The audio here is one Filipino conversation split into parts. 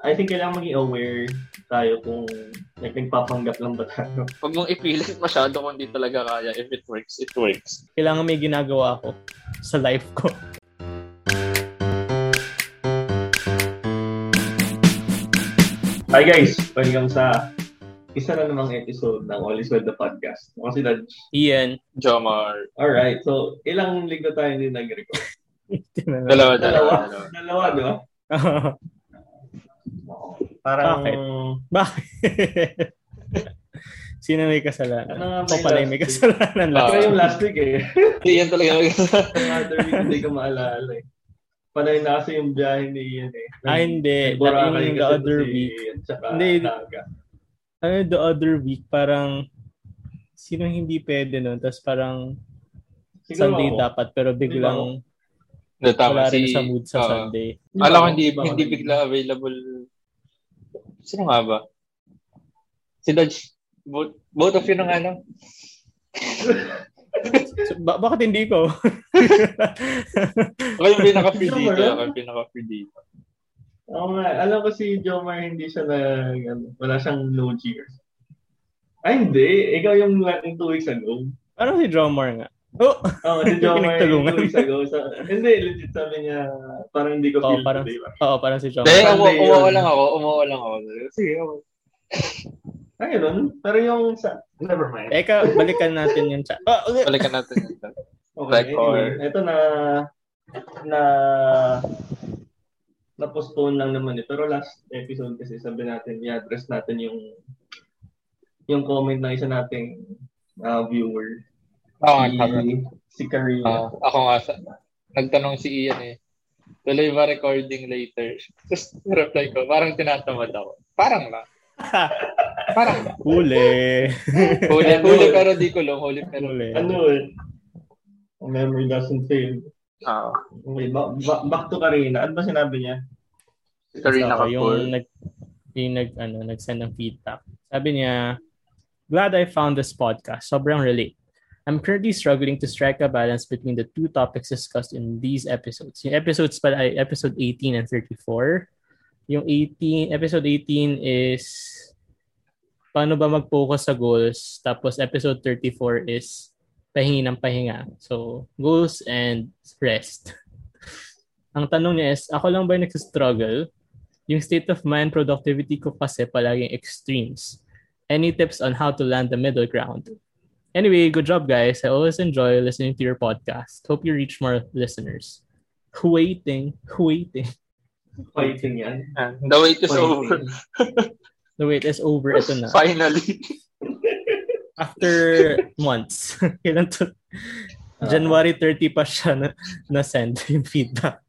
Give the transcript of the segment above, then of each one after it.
I think kailangan maging aware tayo kung like, nagpapanggap lang ba tayo. Huwag mong ipilit masyado kung di talaga kaya. If it works, it works. Kailangan may ginagawa ako sa life ko. Hi guys! Welcome sa isa na namang episode ng All is Well the Podcast. Ako si Dodge. Ian. Jomar. Alright, so ilang linggo tayo hindi nag-record? Dalawa, dalawa. Dalawa? dalawa. Dalawa, di ba? Parang... Bakit? Bakit? Sino may kasalanan? Ano nga yung pala last yung may week? kasalanan lang. Ito yung last week eh. Hindi, yan talaga. Yung other week hindi ko maalala eh. Panay na kasi yung biyahe ni Ian eh. Ah, hindi. Boracay Yung kasi the other si- week. Tsaka Hindi. Naga. Ano, the other week, parang sino hindi pwede nun? Tapos parang Siguro Sunday ako. dapat, pero biglang Hindi, tama. wala rin Si, sa mood sa ah, Sunday. Alam ko hindi, hindi bigla available. Sino nga ba? Si Dodge. Both, both of you nung ano? So, ba- bakit hindi ko? Ako yung pinaka-free dito. Ako yung pinaka-free dito. Oo nga. Alam ko si Jomar hindi siya na, ano, wala siyang no cheers. Ay, hindi. Ikaw yung yung two weeks ago. Parang si Drummer nga. Oh! Oo, si Jomar yung Pinagtulungan. two weeks ago. Hindi, legit sabi niya, parang hindi ko Oo, feel parang- today. Oo, parang si Hindi, Drummer. Sunday umu- umuha yun. lang ako. Umuha lang ako. Sige, ako. Ay, ganun. Pero yung sa... Never mind. Teka, balikan natin yung chat. Oh, okay. Balikan natin yun. Okay, Record. anyway. Ito na... Na... Na-postpone lang naman eh. Pero last episode kasi sabi natin, i-address natin yung yung comment ng isa nating uh, viewer. Oo, si, tama. si Karina. Ah, ako nga, sa, nagtanong si Ian eh. Tuloy ba recording later? Tapos reply ko, parang tinatamad ako. Parang lang. Parang lang. Huli. Huli, Ano? huli pero di ko lang. Huli pero Huli. ano eh? Memory doesn't fail. Ah, Okay, ba- ba- back to Karina. Ano ba sinabi niya? si Karina Kapur. yung nag yung nag ano nag-send ng feedback. Sabi niya, "Glad I found this podcast. Sobrang relate. I'm currently struggling to strike a balance between the two topics discussed in these episodes. Yung episodes pala episode 18 and 34. Yung 18, episode 18 is paano ba mag-focus sa goals. Tapos episode 34 is pahingi ng pahinga. So, goals and rest. Ang tanong niya is, ako lang ba nagsistruggle? Yung state of mind productivity ko kasi palaging extremes. Any tips on how to land the middle ground? Anyway, good job guys. I always enjoy listening to your podcast. Hope you reach more listeners. Waiting, waiting. Fighting yan. Ah, The wait is Fighting. over. The wait is over. Ito na. Finally. After months. Kailan to? January 30 pa siya na, na-send yung feedback.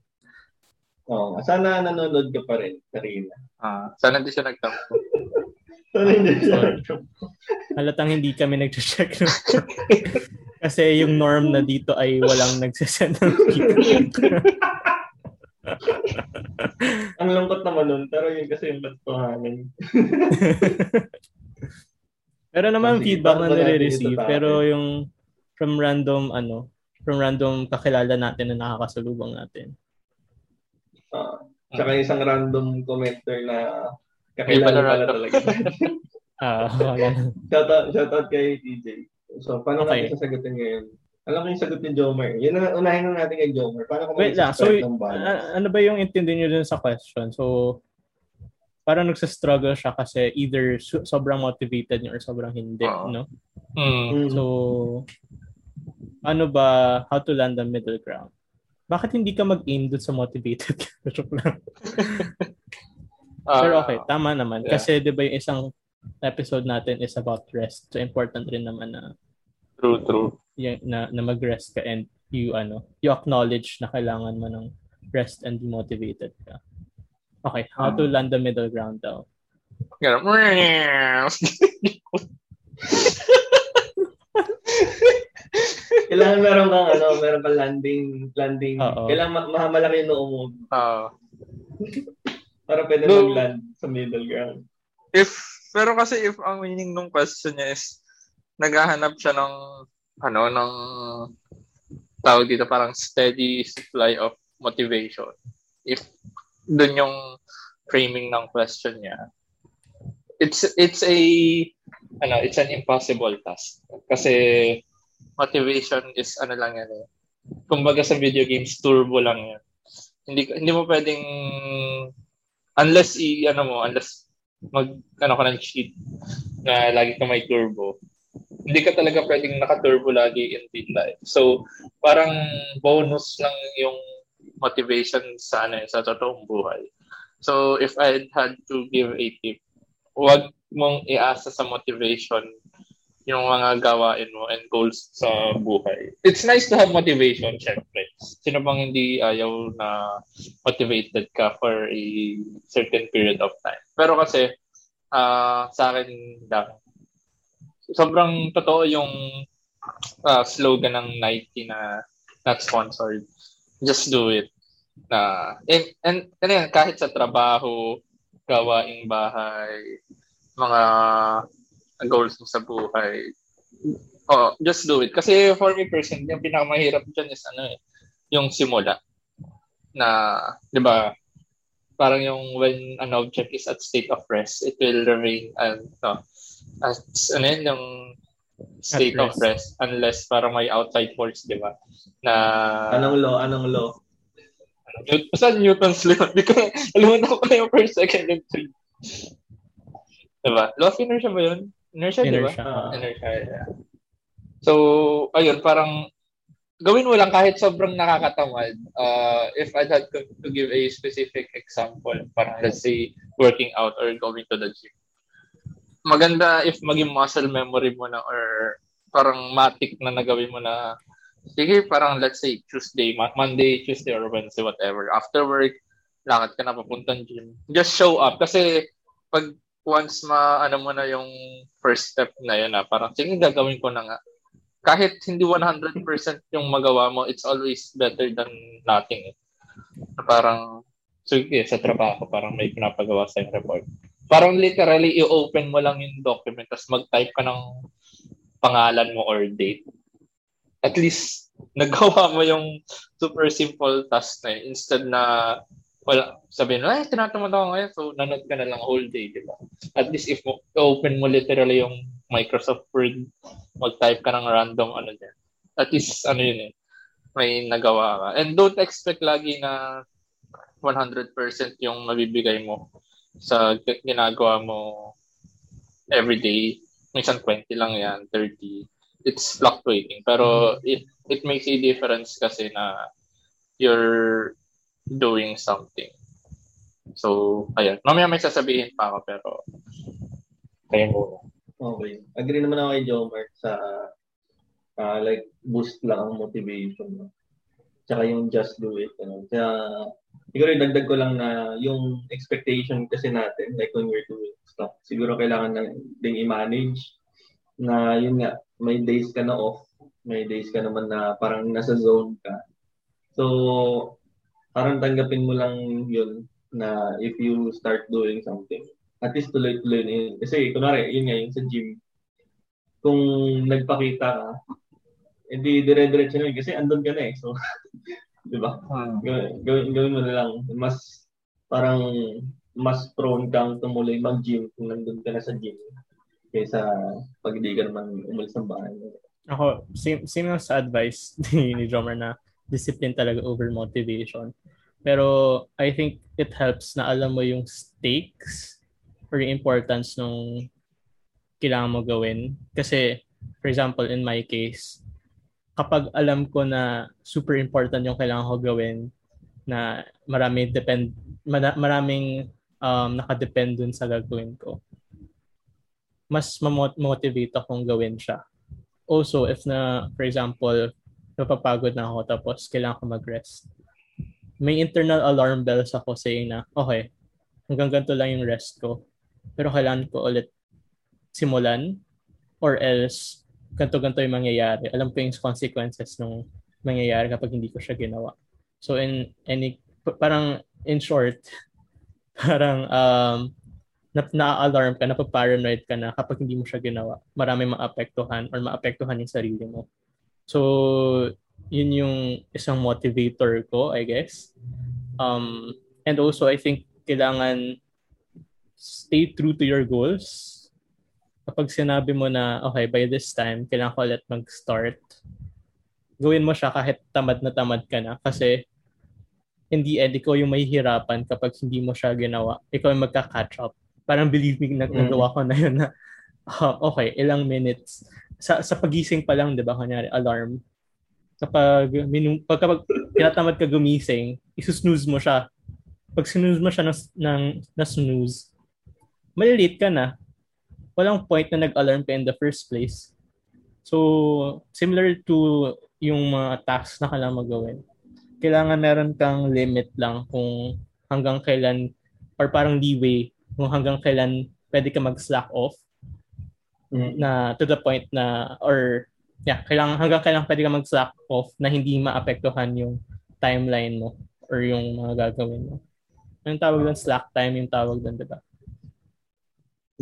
Oo. sana nanonood ka pa rin, Karina. Ah, sana di siya nagtampo. Sana hindi siya. Halatang hindi kami nag-check. Kasi yung norm na dito ay walang nagsasend ng feedback. Ang lungkot naman nun, pero yun kasi yung katotohanan. Pero naman feedback na nire-receive. Pero yung from random, ano, from random kakilala natin na nakakasalubong natin. Ah, tsaka isang random commenter na kakilala pala talaga. Ah, wala. shoutout, shoutout kay DJ. So, paano Okay. natin sasagutin ngayon? Alam ko yung sagot ni Jomar. Yun na, unahin na natin kay Jomar. Paano kung Wait lang. So, ng balance? ano ba yung intindi nyo dun sa question? So, parang nagsastruggle siya kasi either su- sobrang motivated niya or sobrang hindi, Oo. no? Mm. So, ano ba, how to land the middle ground? Bakit hindi ka mag-aim dun sa motivated? Joke lang. Ah, Pero okay, tama naman. yeah. Kasi di ba yung isang episode natin is about rest. So, important rin naman na, True, true. y- na, na mag-rest ka and you, ano, you acknowledge na kailangan mo ng rest and be motivated ka. Okay, how to land the middle ground daw. Kailangan meron kang ano, meron kang landing, landing. Oo. Kailangan ma- ma- malaki yung noo mo Ah. para pwede No. mag-land sa middle ground. if, pero kasi if ang meaning ng question niya is, naghahanap siya ng, ano, ng, tawag dito, parang steady supply of motivation. If dun yung framing ng question niya, it's it's a ano, it's an impossible task. Kasi motivation is ano lang yan eh. Kumbaga sa video games, turbo lang yan. Hindi hindi mo pwedeng unless i ano mo, unless mag ano ka ng cheat na lagi ka may turbo. Hindi ka talaga pwedeng naka-turbo lagi in real life. So, parang bonus lang yung motivation sa ano, sa totoong buhay. So, if I had to give a tip, huwag mong iasa sa motivation yung mga gawain mo and goals sa buhay. It's nice to have motivation, syempre. Sino bang hindi ayaw na motivated ka for a certain period of time? Pero kasi, uh, sa akin lang, sobrang totoo yung uh, slogan ng Nike na not sponsored. Just do it na and, and, and yan, kahit sa trabaho, gawaing bahay, mga goals mo sa buhay, oh, just do it. Kasi for me person, yung pinakamahirap dyan is ano eh, yung simula. Na, di ba, parang yung when an object is at state of rest, it will remain, uh, no, as, ano yun, yung state of rest unless parang may outside force, di ba? Na, anong law? Anong law? Basta Newton's law. Hindi ko, alam ko na yung first, second, and three. Diba? Law of inertia ba yun? Inertia, di ba? Inertia, yeah. So, ayun, parang gawin mo lang kahit sobrang nakakatamad. Uh, if I had to, to give a specific example, parang let's say working out or going to the gym. Maganda if maging muscle memory mo na or parang matic na nagawin mo na sige, parang let's say Tuesday, Monday, Tuesday, or Wednesday, whatever. After work, lakad ka na papuntang gym. Just show up. Kasi pag once ma ano mo na yung first step na yun na parang sige gagawin ko na nga. Kahit hindi 100% yung magawa mo it's always better than nothing eh. parang sige sa trabaho parang may pinapagawa sa report. Parang literally i-open mo lang yung document tapos mag-type ka ng pangalan mo or date. At least nagawa mo yung super simple task na yun instead na wala, sabihin, ay, tinatamad ako ngayon, so nanood ka na lang whole day, di ba? At least if mo, open mo literally yung Microsoft Word, mag-type ka ng random ano din. At least, ano yun eh, may nagawa ka. And don't expect lagi na 100% yung mabibigay mo sa ginagawa mo every day. Minsan 20 lang yan, 30 it's fluctuating. Pero mm-hmm. it it makes a difference kasi na you're doing something. So, ayun. Mamaya may sasabihin pa ako pero kaya muna. Okay. Agree naman ako kay Jomar sa uh, like boost lang ang motivation. Tsaka yung just do it. Ano? Kaya siguro dagdag ko lang na yung expectation kasi natin like when we're doing stuff, siguro kailangan na ding i-manage na yun nga, may days ka na off, may days ka naman na parang nasa zone ka. So, parang tanggapin mo lang yun na if you start doing something, at least tuloy-tuloy na yun. Kasi, kunwari, yun nga, yung sa gym, kung nagpakita ka, hindi dire-diretso na yun kasi andun ka na eh. So, di ba? Hmm. Gawin, gawin, mo na lang. Mas, parang, mas prone kang tumuloy mag-gym kung nandun ka na sa gym kaysa pag hindi ka naman umalis ng bahay. Ako, same, same sa advice ni, ni Drummer na discipline talaga over motivation. Pero I think it helps na alam mo yung stakes or yung importance nung kailangan mo gawin. Kasi, for example, in my case, kapag alam ko na super important yung kailangan ko gawin, na marami depend maraming um, nakadepend dun sa gagawin ko mas ma-motivate akong gawin siya. Also, if na, for example, napapagod na ako tapos kailangan ko mag-rest, may internal alarm bells ako saying na, okay, hanggang ganito lang yung rest ko. Pero kailangan ko ulit simulan or else ganito-ganito yung mangyayari. Alam ko yung consequences ng mangyayari kapag hindi ko siya ginawa. So in any parang in short, parang um na, na-alarm ka, napaparanoid ka na kapag hindi mo siya ginawa, marami maapektuhan or maapektuhan yung sarili mo. So, yun yung isang motivator ko, I guess. Um, and also, I think kailangan stay true to your goals. Kapag sinabi mo na, okay, by this time, kailangan ko ulit mag-start, gawin mo siya kahit tamad na tamad ka na. Kasi, hindi end, ikaw yung mahihirapan kapag hindi mo siya ginawa. Ikaw yung magka-catch up. Parang believe me, nagagawa ko na yun na, uh, okay, ilang minutes. Sa, sa pagising pa lang, di ba, kunyari, alarm. Kapag, minum, pag, kapag tinatamad ka gumising, isusnooze mo siya. Pag snooze mo siya ng, ng, na snooze, malilate ka na. Walang point na nag-alarm ka in the first place. So, similar to yung mga tasks na kailangan magawin. Kailangan meron kang limit lang kung hanggang kailan or parang leeway kung hanggang kailan pwede ka mag-slack off. Na to the point na or yeah, kailangan hanggang kailan pwede ka mag-slack off na hindi maapektuhan yung timeline mo or yung mga gagawin mo. Yung tawag doon slack time yung tawag doon, 'di ba?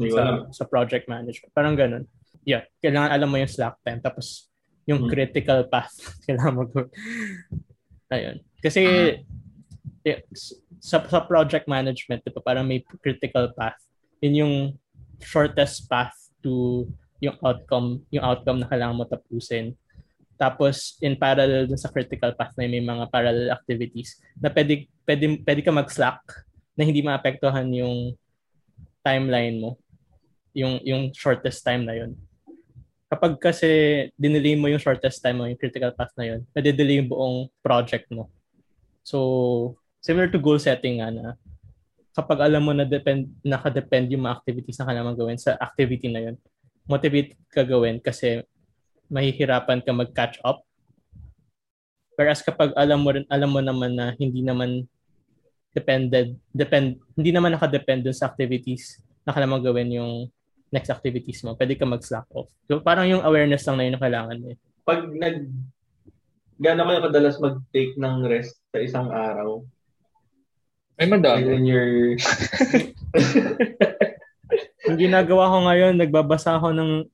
sa, sa project management. Parang ganun. Yeah, kailangan alam mo yung slack time. Tapos, yung hmm. critical path kailangan mo go. Ayun. Kasi, yeah, sa, sa project management, diba, parang may critical path. Yun yung shortest path to yung outcome, yung outcome na kailangan mo tapusin. Tapos, in parallel dun sa critical path na may mga parallel activities na pwede, pwede, pwede ka mag-slack na hindi maapektuhan yung timeline mo yung yung shortest time na yun. Kapag kasi dinelay mo yung shortest time mo, yung critical path na yun, nade-delay yung buong project mo. So, similar to goal setting nga na kapag alam mo na depend, naka-depend yung mga activities na kailangan gawin sa activity na yun, motivate ka gawin kasi mahihirapan ka mag-catch up. Whereas kapag alam mo rin, alam mo naman na hindi naman depended, depend, hindi naman naka-depend dun sa activities na kailangan gawin yung next activities mo, pwede ka mag-slack off. So parang yung awareness lang na yun na kailangan mo. Eh. Pag nag gaano kayo kadalas mag-take ng rest sa isang araw? Ay, madami. Like your... Ang ginagawa ko ngayon, nagbabasa ako ng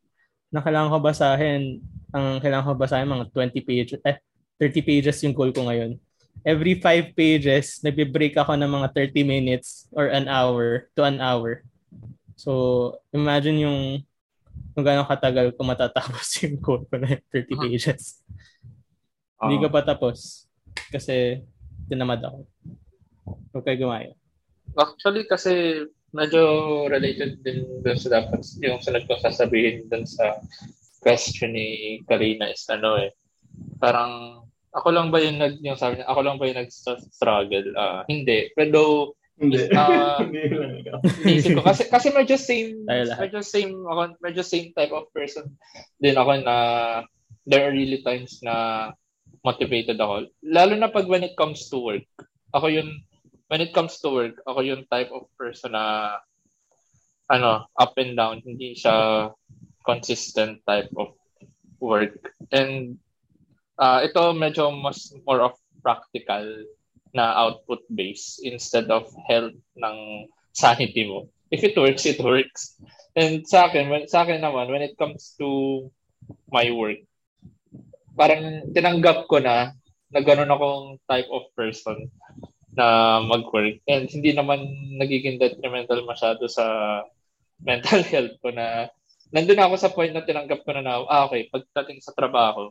na kailangan ko basahin. Ang kailangan ko basahin mga 20 pages, eh, 30 pages yung goal ko ngayon. Every 5 pages, nagbe-break ako ng mga 30 minutes or an hour to an hour So, imagine yung kung gaano katagal ko matatapos yung code ko na 30 pages. Uh, Hindi ko pa tapos kasi tinamad ako. Huwag kayo gumaya. Actually, kasi medyo related din dun sa dapat yung sunod ko sasabihin dun sa question ni Karina is ano eh. Parang ako lang ba yung nag yung sabi niya, ako lang ba yung nag-struggle? Uh, hindi. Pero hindi. Uh, ko. Kasi, kasi medyo same, medyo same, ako, medyo same type of person din ako na there are really times na motivated ako. Lalo na pag when it comes to work. Ako yun, when it comes to work, ako yung type of person na ano, up and down, hindi siya consistent type of work. And uh, ito medyo mas more of practical na output base instead of health ng sanity mo. If it works, it works. And sa akin, when, sa akin naman, when it comes to my work, parang tinanggap ko na na gano'n akong type of person na mag-work. And hindi naman nagiging detrimental masyado sa mental health ko na nandun ako sa point na tinanggap ko na na, ah, okay, pagdating sa trabaho,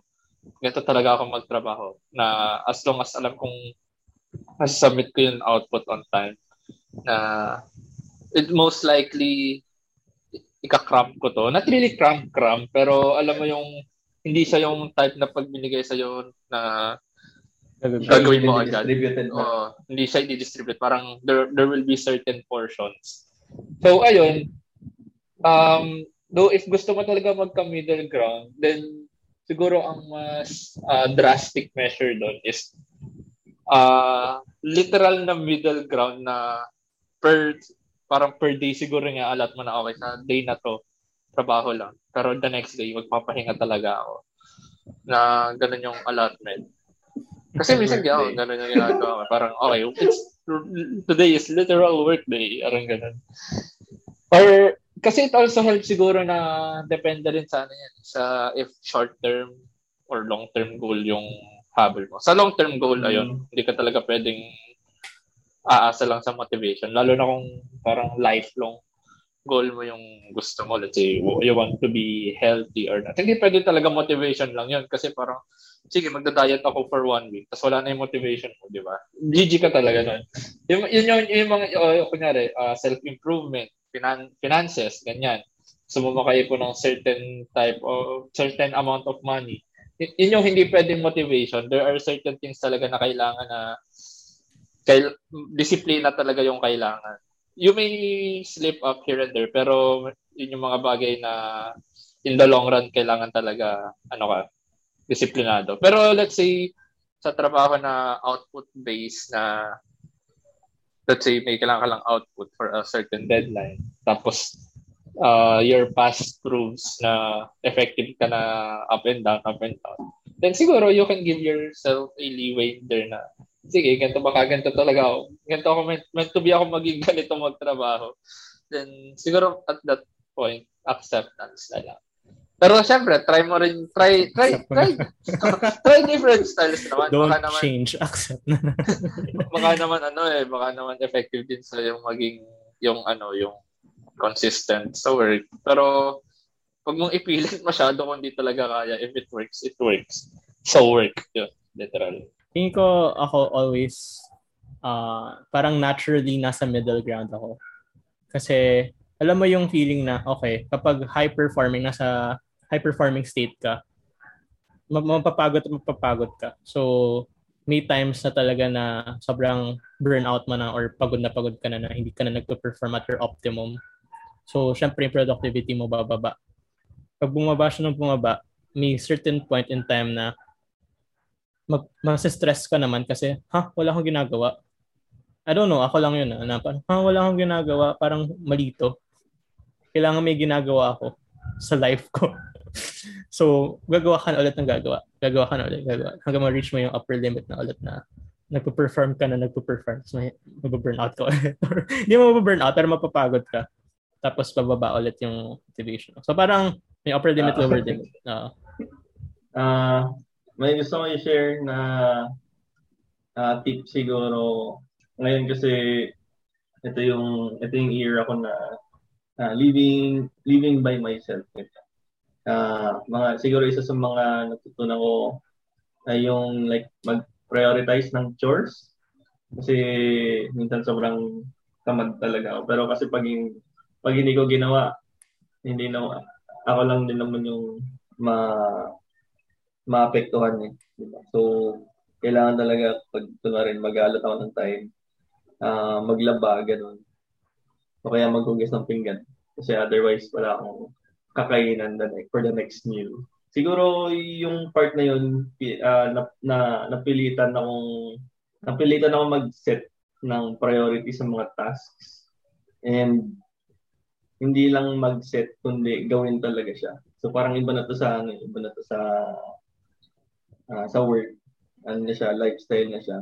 ganito talaga ako magtrabaho. Na as long as alam kong submit ko yung output on time na it most likely ika-cramp ko to. Not really cramp cramp pero alam mo yung hindi siya yung type na pag binigay sa iyo na gagawin mo agad. Uh, hindi siya i-distribute. Parang there, there will be certain portions. So, ayun. Um, though if gusto mo talaga magka-middle ground, then siguro ang mas uh, drastic measure doon is uh, literal na middle ground na per parang per day siguro nga alat mo na okay sa day na to trabaho lang pero the next day magpapahinga talaga ako na ganun yung allotment kasi minsan ako ganun yung ginagawa parang okay it's today is literal work day parang ganun or kasi it also helps siguro na depende rin sa ano yan sa if short term or long term goal yung habol mo. Sa long-term goal, mm. ayun, hindi ka talaga pwedeng aasa lang sa motivation. Lalo na kung parang lifelong goal mo yung gusto mo. Let's say, you want to be healthy or not. Hindi pwede talaga motivation lang yun kasi parang, sige, magda-diet ako for one week, tapos wala na yung motivation mo, di ba? GG ka talaga nun. Yung, yun yung, yung mga, uh, kunyari, uh, self-improvement, finan- finances, ganyan. Po ng certain type of, certain amount of money. Y- yun yung hindi pwedeng motivation. There are certain things talaga na kailangan na kail, disiplina talaga yung kailangan you may slip up here and there, pero yun yung mga bagay na in the long run, kailangan talaga, ano ka, disiplinado. Pero let's say, sa trabaho na output-based na, let's say, may kailangan ka lang output for a certain deadline. Tapos, uh, your past proves na effective ka na up and down, up and down. Then siguro you can give yourself a leeway there na sige, ganito baka ganito talaga ako. Ganito ako, meant, meant to be ako maging ganito magtrabaho. Then, siguro at that point, acceptance na lang. Pero syempre, try mo rin, try, try, try, try different styles naman. Don't baka naman, change, accept na. baka naman ano eh, baka naman effective din sa yung maging, yung ano, yung consistent sa work. Pero, pag mong ipilit masyado kung hindi talaga kaya, if it works, it works. So work, yun, literally. Tingin ko ako always uh, parang naturally nasa middle ground ako. Kasi alam mo yung feeling na okay, kapag high performing nasa high performing state ka, mapapagod mapapagod ka. So may times na talaga na sobrang burnout mo na or pagod na pagod ka na na hindi ka na nagpo-perform at your optimum. So, syempre, yung productivity mo bababa. Pag bumaba siya ng bumaba, may certain point in time na mag, stress ka naman kasi, ha, wala akong ginagawa. I don't know, ako lang yun. Ah, na, ha, wala akong ginagawa, parang malito. Kailangan may ginagawa ako sa life ko. so, gagawa ka na ulit ng gagawa. Gagawa ka na ulit, gagawa. Hanggang ma-reach mo yung upper limit na ulit na nagpo-perform ka na nagpo-perform. So, may, mababurnout ka ulit. Hindi mo mababurnout, pero mapapagod ka. Tapos, bababa ulit yung motivation. So, parang may upper limit, lower limit. Uh, uh, may gusto ko i-share na uh, tip siguro. Ngayon kasi ito yung ito yung era ko na uh, living living by myself. Uh, mga siguro isa sa mga natutunan ko ay yung like mag-prioritize ng chores kasi minsan sobrang tamad talaga ako. Pero kasi pag, pag hindi ko ginawa, hindi na ako lang din naman yung ma maapektuhan eh. Diba? So, kailangan talaga pag rin mag-aalat ako ng time, uh, maglaba, ganun. O kaya maghugas ng pinggan. Kasi otherwise, wala akong kakainan the next, for the next meal. Siguro yung part na yun, uh, na, na, napilitan akong napilitan ako mag-set ng priority sa mga tasks. And hindi lang mag-set, kundi gawin talaga siya. So parang iba na to sa ano, iba na to sa uh, sa work, ano na siya, lifestyle na siya,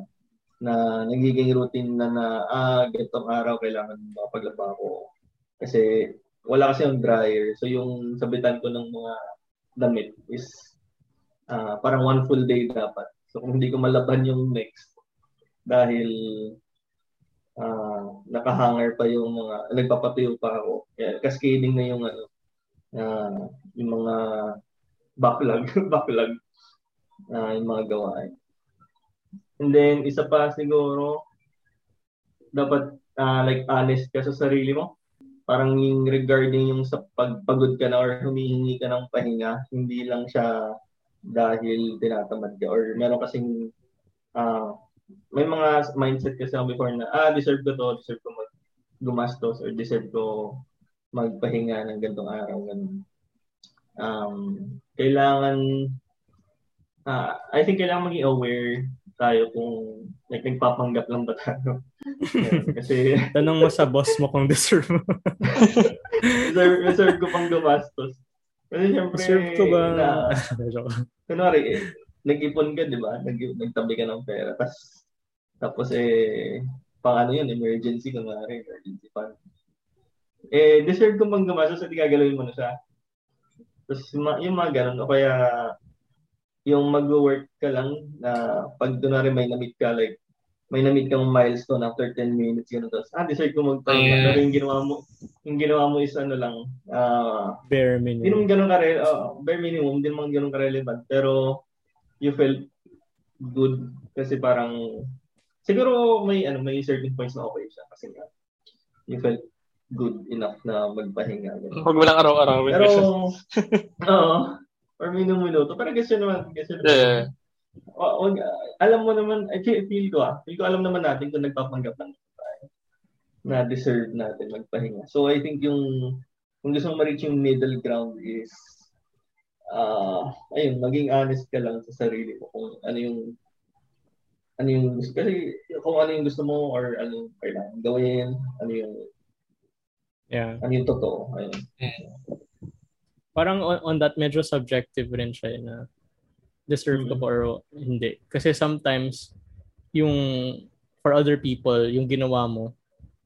na nagiging routine na na, ah, ganitong araw kailangan mapaglaba ko. Kasi wala kasi yung dryer. So yung sabitan ko ng mga damit is uh, parang one full day dapat. So kung hindi ko malaban yung next dahil uh, nakahanger pa yung mga nagpapatuyo pa ako. Kaya cascading na yung ano uh, yung mga backlog backlog uh, yung mga gawain. And then, isa pa siguro, dapat uh, like honest ka sa sarili mo. Parang yung regarding yung sa pagpagod ka na or humihingi ka ng pahinga, hindi lang siya dahil tinatamad ka or meron kasing uh, may mga mindset kasi ako before na ah deserve ko to, deserve ko mag gumastos or deserve ko magpahinga ng gantong araw ganun. Um, kailangan uh, I think kailangan maging aware tayo kung like nagpapanggap lang ba tayo. kasi tanong mo sa boss mo kung deserve mo. deserve, deserve ko pang gumastos. Kasi syempre, deserve ko ba? Na, kunwari, eh, nag-ipon ka, di ba? Nag, nagtabi ka ng pera. Tapos, tapos eh, pang ano yun, emergency, kunwari, emergency fund. Eh, deserve ko pang gumastos at gagalawin mo na siya. Tapos, yung mga ganun, o kaya, yung mag-work ka lang na pag doon may namit ka like may na-meet kang milestone after 10 minutes, yun, tapos, ah, deserve ko magpahinga. Mm. Pero yung ginawa mo, yung ginawa mo is ano lang, uh, bare minimum. Hindi naman ganun kare, uh, bare minimum, hindi naman ganun ka-relevant, pero you felt good kasi parang, siguro may, ano, may certain points na okay siya kasi nga, you felt good enough na magpahinga. Huwag mo lang araw-araw. Pero, oo, or minum-minuto. Pero guess yun naman, guess yun naman. Yeah o, o, alam mo naman, I feel, feel ko ah, feel ko alam naman natin kung nagpapanggap lang tayo na deserve natin magpahinga. So I think yung, kung gusto mo ma-reach yung middle ground is, uh, ayun, maging honest ka lang sa sarili mo kung ano yung ano yung kasi kung ano yung gusto mo or ano yung kailangan gawin, ano yung yeah. ano yung totoo. Ayun. Parang on, on that medyo subjective rin siya na deserve mm-hmm. or hindi. Kasi sometimes, yung for other people, yung ginawa mo,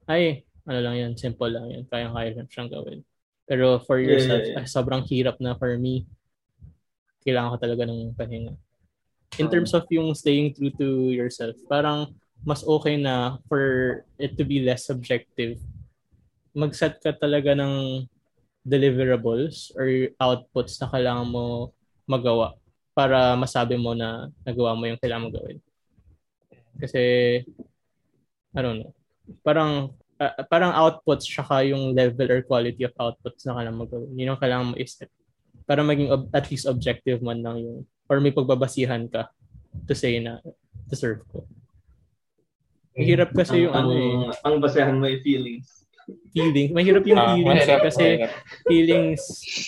ay, ano lang yan, simple lang yan, kayang-kaya lang siyang gawin. Pero for yourself, yeah, yeah, yeah. Ay, sobrang hirap na for me, kailangan ko talaga ng pahinga. In terms of yung staying true to yourself, parang mas okay na for it to be less subjective. Mag-set ka talaga ng deliverables or outputs na kailangan mo magawa para masabi mo na nagawa mo yung kailangan mo gawin. Kasi, I don't know, parang, uh, parang outputs tsaka yung level or quality of outputs na kailangan mo gawin. Yun ang kailangan mo isip. Para maging ob- at least objective man lang yung, or may pagbabasihan ka to say na deserve ko. Mahirap kasi yung ang, ano eh. Ang basehan mo ay feelings. Feelings. Mahirap yung uh, feelings mahirap, kasi mahirap. feelings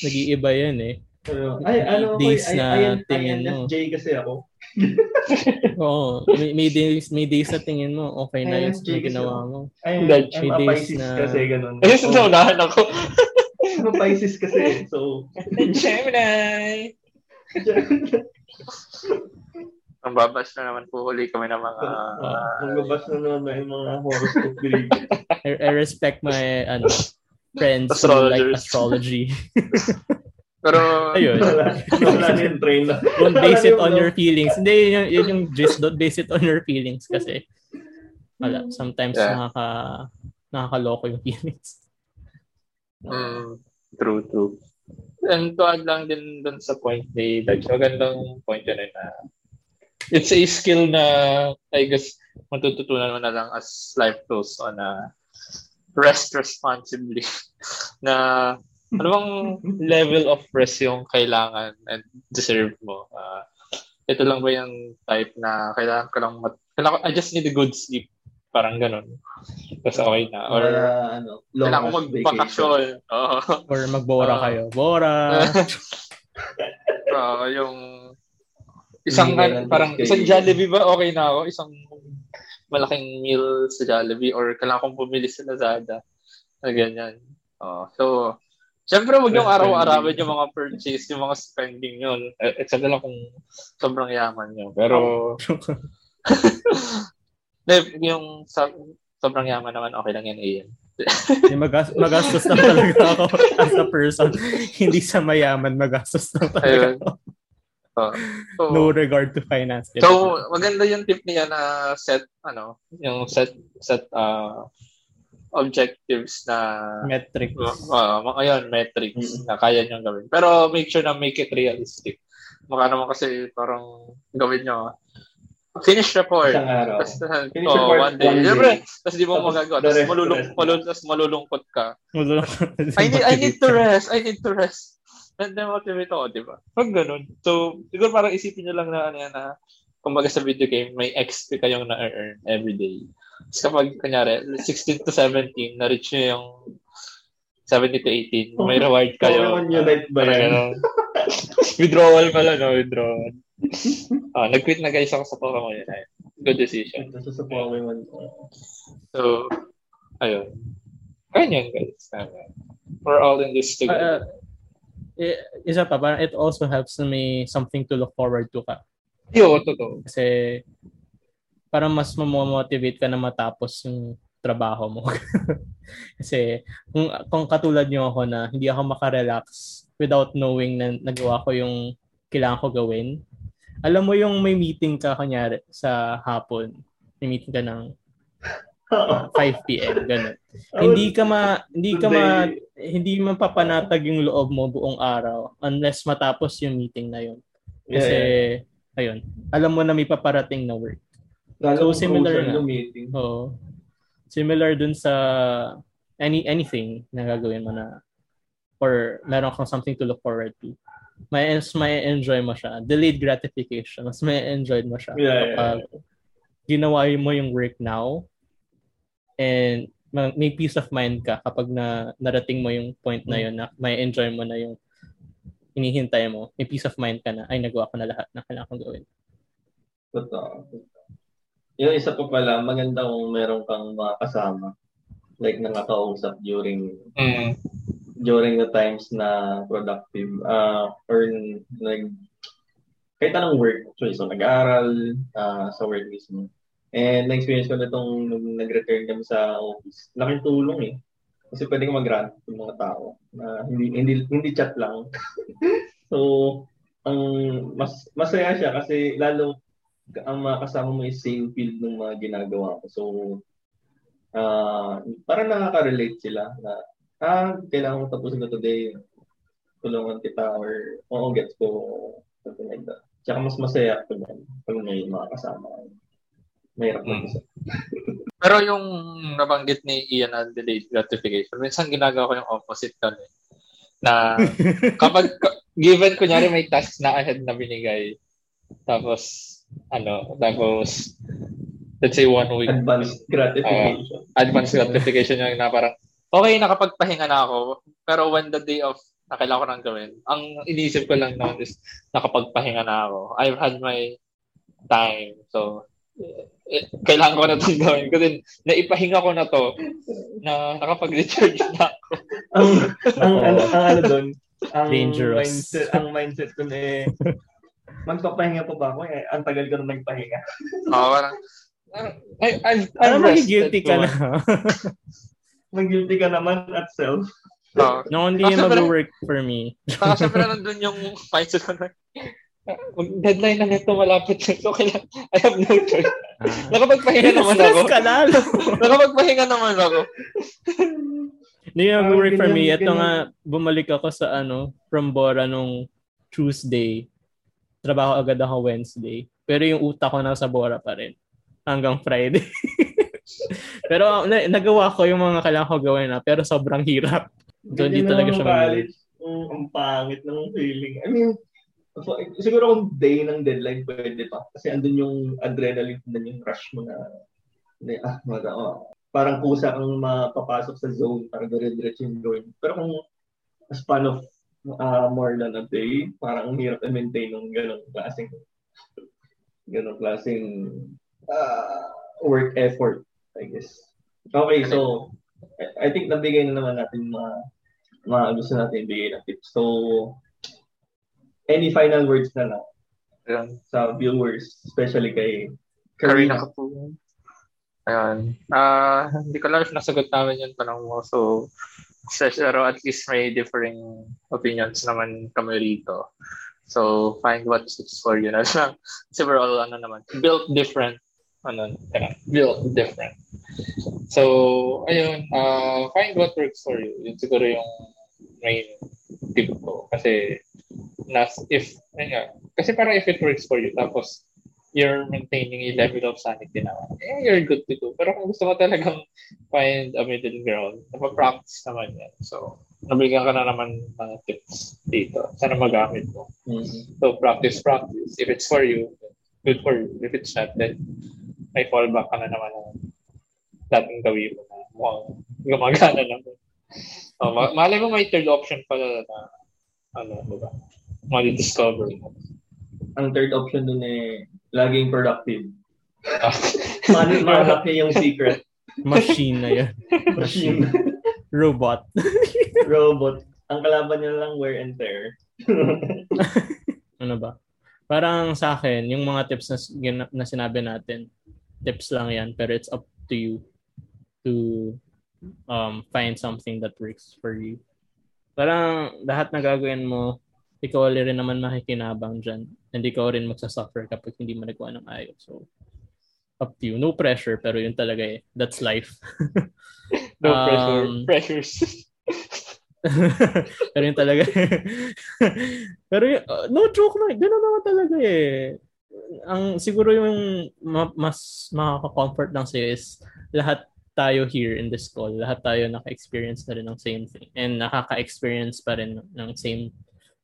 nag-iiba yan eh. Uh, ay, ano days ay, na ay, tingin mo. INFJ kasi ako. Oo, may, may days may days na tingin mo okay na yung ginawa mo. Ay, may days na kasi ganun. Ay, so, oh. ako. I'm a Pisces kasi, so... Gemini! Ang babas na naman po huli kami ng mga... Uh, Magbabas na naman may mga horoscope reading. I, I respect my ano, friends who like astrology. Pero, ayun. Wala na yung train na. Don't base it on your feelings. Hindi, yun, yun yung gist. Don't base it on your feelings kasi wala, sometimes yeah. nakaka nakakaloko yung feelings. Mm, true, true. And to add lang din dun sa point ni Dad, magandang point yun eh, na it's a skill na I guess matututunan mo na lang as life goes on na rest responsibly na ano bang level of rest yung kailangan and deserve mo? Uh, ito lang ba yung type na kailangan ko lang mat- kailangan, I just need a good sleep. Parang ganun. Kasi okay na. Or uh, ano, kailangan ko magbakasyon. Oh. Or magbora uh, kayo. Bora! uh, yung isang kan, parang isang Jollibee ba okay na ako? Isang malaking meal sa Jollibee or kailangan kong bumili sa Lazada. Na ganyan. Oh, so, Siyempre, wag yung araw-arawin yung mga purchase, yung mga spending yun. Except na lang kung sobrang yaman nyo. Pero, yung sa, sobrang yaman naman, okay lang yan, Ian. magas- magastos na talaga ako as a person. Hindi sa mayaman, magastos na talaga ako. Uh, so, no regard to finance. So, maganda yung tip niya na set, ano, yung set, set, uh, objectives na metrics. Uh, uh, ayun, metrics mm-hmm. na kaya nyo gawin. Pero make sure na make it realistic. Baka naman kasi parang gawin nyo finish report. Tapos, finish oh, report one day. One Siyempre, tapos di mo magagawa. Tapos malulung, malulungkot ka. I need, I need to rest. I need to rest. And then motivate ako, di ba? Pag ganun. So, siguro parang isipin nyo lang na ano yan na kumbaga sa video game, may XP kayong na-earn every day. Tapos kapag, kanyari, 16 to 17, na-reach nyo yung 70 to 18, may reward kayo. Pokemon Unite ba yan? withdrawal pala, no? Withdrawal. ah, nag-quit na guys ako sa Pokemon Unite. Good decision. Ito sa Pokemon. So, ayun. Ganyan, guys. We're all in this together. Uh, isa pa, parang it also helps me something to look forward to ka. Yo, totoo. Kasi para mas mamotivate ka na matapos yung trabaho mo. Kasi kung, kung katulad nyo ako na hindi ako makarelax without knowing na nagawa ko yung kailangan ko gawin, alam mo yung may meeting ka kanyari sa hapon, may meeting ka ng 5 p.m. ganun. hindi ka ma hindi ka ma hindi mapapanatag yung loob mo buong araw unless matapos yung meeting na yun. Kasi yeah. ayun, alam mo na may paparating na work. Lalo so similar na. Meeting. Oo. Similar dun sa any anything na gagawin mo na or meron kang something to look forward to. May may enjoy mo siya. Delayed gratification. Mas may enjoy mo siya. Yeah, kapag yeah. ginawa mo yung work now and may peace of mind ka kapag na narating mo yung point na yun na may enjoy mo na yung hinihintay mo. May peace of mind ka na, ay, nagawa ko na lahat na kailangan kong gawin. Totoo. Yung isa pa pala, maganda kung meron kang mga kasama. Like, nakakausap during mm during the times na productive uh, or nag kahit anong work actually so nag-aaral uh, sa work mismo and na-experience ko na itong nag-return kami sa office. Laking tulong eh. Kasi pwede kang mag-rant ng mga tao na hindi hindi hindi chat lang. So ang mas masaya siya kasi lalo ang mga kasama mo is same field ng mga ginagawa ko so uh, parang nakaka-relate sila na ah, kailangan mo tapusin ko today, tulungan kita or oo, gets ko, something like that. Tsaka mas masaya pag, pag may mga kasama. Mahirap na mm. Pero yung nabanggit ni Ian na delayed gratification, minsan ginagawa ko yung opposite kami. Na kapag given kunyari may task na ahead na binigay, tapos ano, tapos let's say one week. Advanced gratification. Uh, advanced gratification yung na parang okay, nakapagpahinga na ako. Pero when the day of na kailangan ko nang gawin, ang iniisip ko lang noon is nakapagpahinga na ako. I've had my time. So, eh, kailangan ko na itong gawin. Kasi naipahinga ko na to na nakapag-recharge na ako. ang, ang, ano, ang ano doon, ang Dangerous. mindset, ang mindset ko eh, magpapahinga pa ba ako? Eh, ang tagal ko na nagpahinga. Oo, oh, parang, I, I've, I've Alam guilty ka na. Mag-guilty ka naman at self. Uh, no, hindi yung mag-work for me. Saka syempre nandun yung mindset ko na, deadline na nito malapit na. So, kailan, I have no choice. Ah. Nakapagpahinga naman ako. ka lalo. Nakapagpahinga naman ako. Hindi yung mag-work for me. Ito nga, bumalik ako sa ano, from Bora nung Tuesday. Trabaho agad ako Wednesday. Pero yung utak ko nasa Bora pa rin. Hanggang Friday. pero na, nagawa ko yung mga kailangan ko gawin na, pero sobrang hirap. So, hindi talaga siya um, ang pangit ng feeling. I mean, siguro kung day ng deadline pwede pa. Kasi andun yung adrenaline, andun yung rush mo na, na ah, mga, oh, parang kusa kang mapapasok sa zone para dire-diretso yung gawin. Pero kung a span of uh, more than a day, parang ang hirap i-maintain ng ganong klaseng ganong klaseng uh, work effort. I guess. Okay, so I think nabigay na naman natin mga mga gusto natin ibigay na tips. So, any final words na lang Ayan. sa viewers, especially kay Karina. Karina. Ayan. Uh, hindi ko lang if nasagot namin yung tanong mo. So, pero at least may differing opinions naman kami rito. So, find what suits for you. Na Several, ano naman, built different ano, built different. So, ayun, uh, find what works for you. Yun siguro yung main tip ko. Kasi, nas, if, ayun nga, kasi para if it works for you, tapos, you're maintaining a level of sanity na, eh, you're good to go. Pero kung gusto mo talagang find a middle ground, napapractice naman yan. So, nabigyan ka na naman ng tips dito. Sana magamit mo. Mm-hmm. So, practice, practice. If it's for you, good for you. If it's not, then may fallback ka na naman ng dating gawin mo na mukhang gumagana naman. Oh, ma- malay mo may third option pala na ano, diba? Mali-discover mo. Ang third option dun eh, laging productive. Mali, mahanap niya yung secret. Machine na yan. Machine. Robot. Robot. Ang kalaban niya lang wear and tear. ano ba? Parang sa akin, yung mga tips na, na sinabi natin, tips lang yan, pero it's up to you to um, find something that works for you. Parang lahat na gagawin mo, ikaw rin naman makikinabang dyan. And ikaw rin magsasuffer kapag hindi mo nagawa ng ayos. So, up to you. No pressure, pero yun talaga eh. That's life. no um, pressure. Pressures. pero yun talaga. pero yun, uh, no joke na. Ganun naman talaga eh. Ang siguro yung ma- mas makaka-comfort lang sa'yo is lahat tayo here in this call, lahat tayo naka-experience na rin ng same thing and nakaka-experience pa rin ng same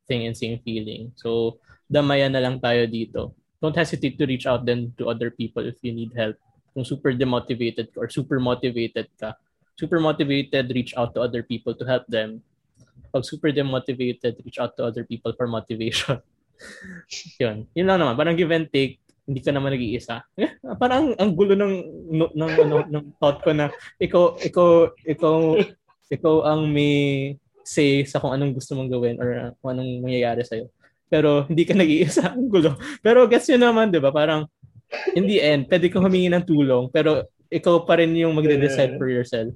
thing and same feeling. So, damayan na lang tayo dito. Don't hesitate to reach out then to other people if you need help. Kung super demotivated or super motivated ka, super motivated, reach out to other people to help them. Pag super demotivated, reach out to other people for motivation. yun. Yun lang naman. Parang give and take hindi ka naman nag-iisa. Parang ang, gulo ng ng, ng ano ng thought ko na ikaw ikaw ikaw ikaw ang may say sa kung anong gusto mong gawin or kung anong mangyayari sa iyo. Pero hindi ka nag-iisa ang gulo. Pero guess yun naman, 'di ba? Parang in the end, pwede kang humingi ng tulong pero ikaw pa rin yung magde-decide for yourself.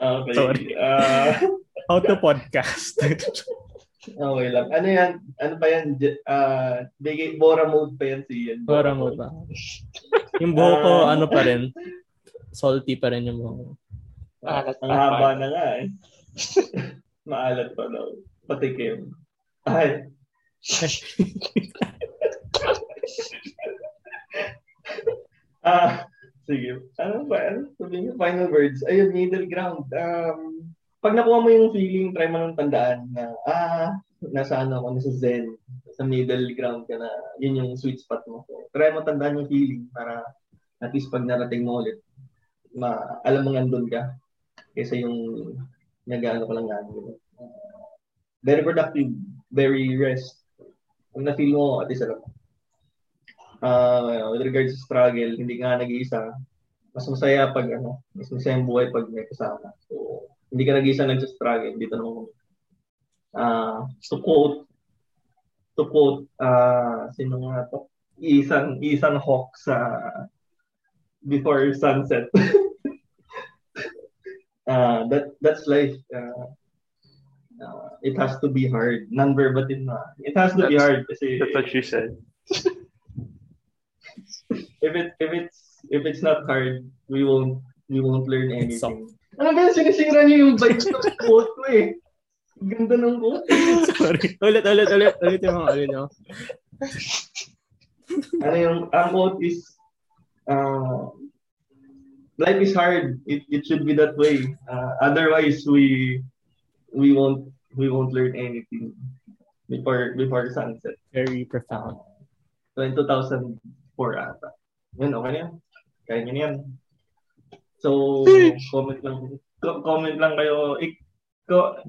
Okay. Sorry. Uh... How to podcast. Okay lang. Ano yan? Ano pa yan? Uh, bigay, Bora mode pa yan si Ian. Bora, mode pa. yung buho ko, uh, ano pa rin. Salty pa rin yung buho ko. Maalat Ang haba na nga eh. Maalat pa daw. Patikim. Ay. ah, sige. Ano ba? Ano? Sabihin final words. Ayun, middle ground. Um, pag nakuha mo yung feeling, try mo nang tandaan na, ah, nasa ano ako, nasa zen, sa middle ground ka na, yun yung sweet spot mo. So, try mo tandaan yung feeling para at least pag narating mo ulit, ma alam mo andun ka kaysa yung nag-ano ko lang nga. Uh, very productive, very rest. Kung na-feel mo, at least alam uh, with regards to struggle, hindi nga nag-iisa, mas masaya pag ano, mas masaya yung buhay pag may kasama. So, hindi ka nag-isa nag-struggle. Dito naman uh, to quote to quote uh, sino nga to? Ethan, Ethan Hawke sa Before Sunset. uh, that that's life. Uh, uh, it has to be hard. Non-verbatim na. It has to that's, be hard kasi That's what she said. if it if it's if it's not hard, we won't we won't learn anything. So, ano ba sinisira niyo yung vibe ng quote ko eh. Ganda ng quote. Sorry. Ulit, ulit, ulit. Ulit yung mga ulit nyo. ano yung, ang quote is, uh, life is hard. It, it should be that way. Uh, otherwise, we we won't we won't learn anything before before sunset. Very profound. So in 2004 ata. Yun, okay na yan. Kaya nyo yan. So, comment lang comment lang kayo. I-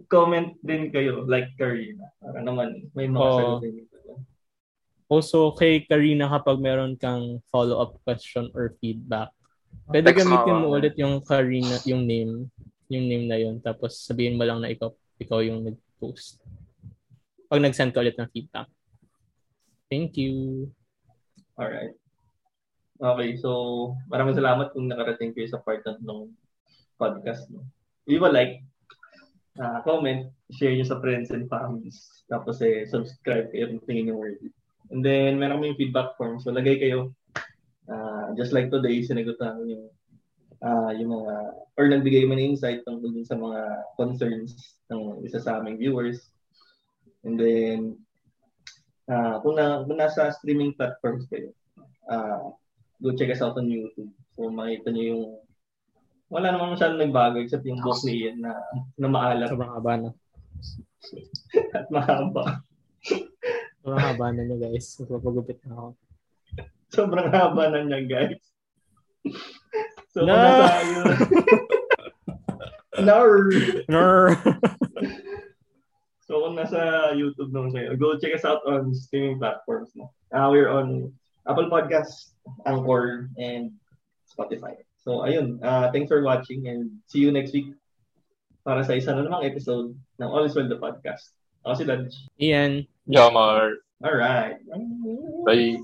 comment din kayo like Karina. Para naman may mga oh. din. Also, kay Karina, kapag meron kang follow-up question or feedback, pwede gamitin mo ulit yung Karina, yung name, yung name na yun. Tapos sabihin mo lang na ikaw, ikaw yung nag-post. Pag nag-send ka ulit ng feedback. Thank you. Alright. Okay, so maraming salamat kung nakarating kayo sa part ng podcast. No? Leave a like, uh, comment, share nyo sa friends and families. Tapos eh, subscribe kayo kung tingin nyo worthy. And then, meron kami feedback form. So, lagay kayo. Uh, just like today, sinagot namin yung uh, yung mga, or nagbigay man insight tungkol sa mga concerns ng isa sa aming viewers. And then, uh, kung, na, kung nasa streaming platforms kayo, uh, go check us out on YouTube. So makita niyo yung wala namang masyadong nagbago except yung book ni Ian na, na maalat. Sobrang haba na. At mahaba. Sobrang haba na niya guys. Magpapagupit na ako. Sobrang haba na niya guys. So, no! nasa yun. Nar! Nar! so, kung nasa YouTube naman kayo, go check us out on streaming platforms. No? Uh, we're on Apple Podcasts, Anchor, and Spotify. So, ayun. Uh, thanks for watching and see you next week para sa isa na namang episode ng All is Well the Podcast. Ako si Lodge. Ian. Jamar. Alright. Bye.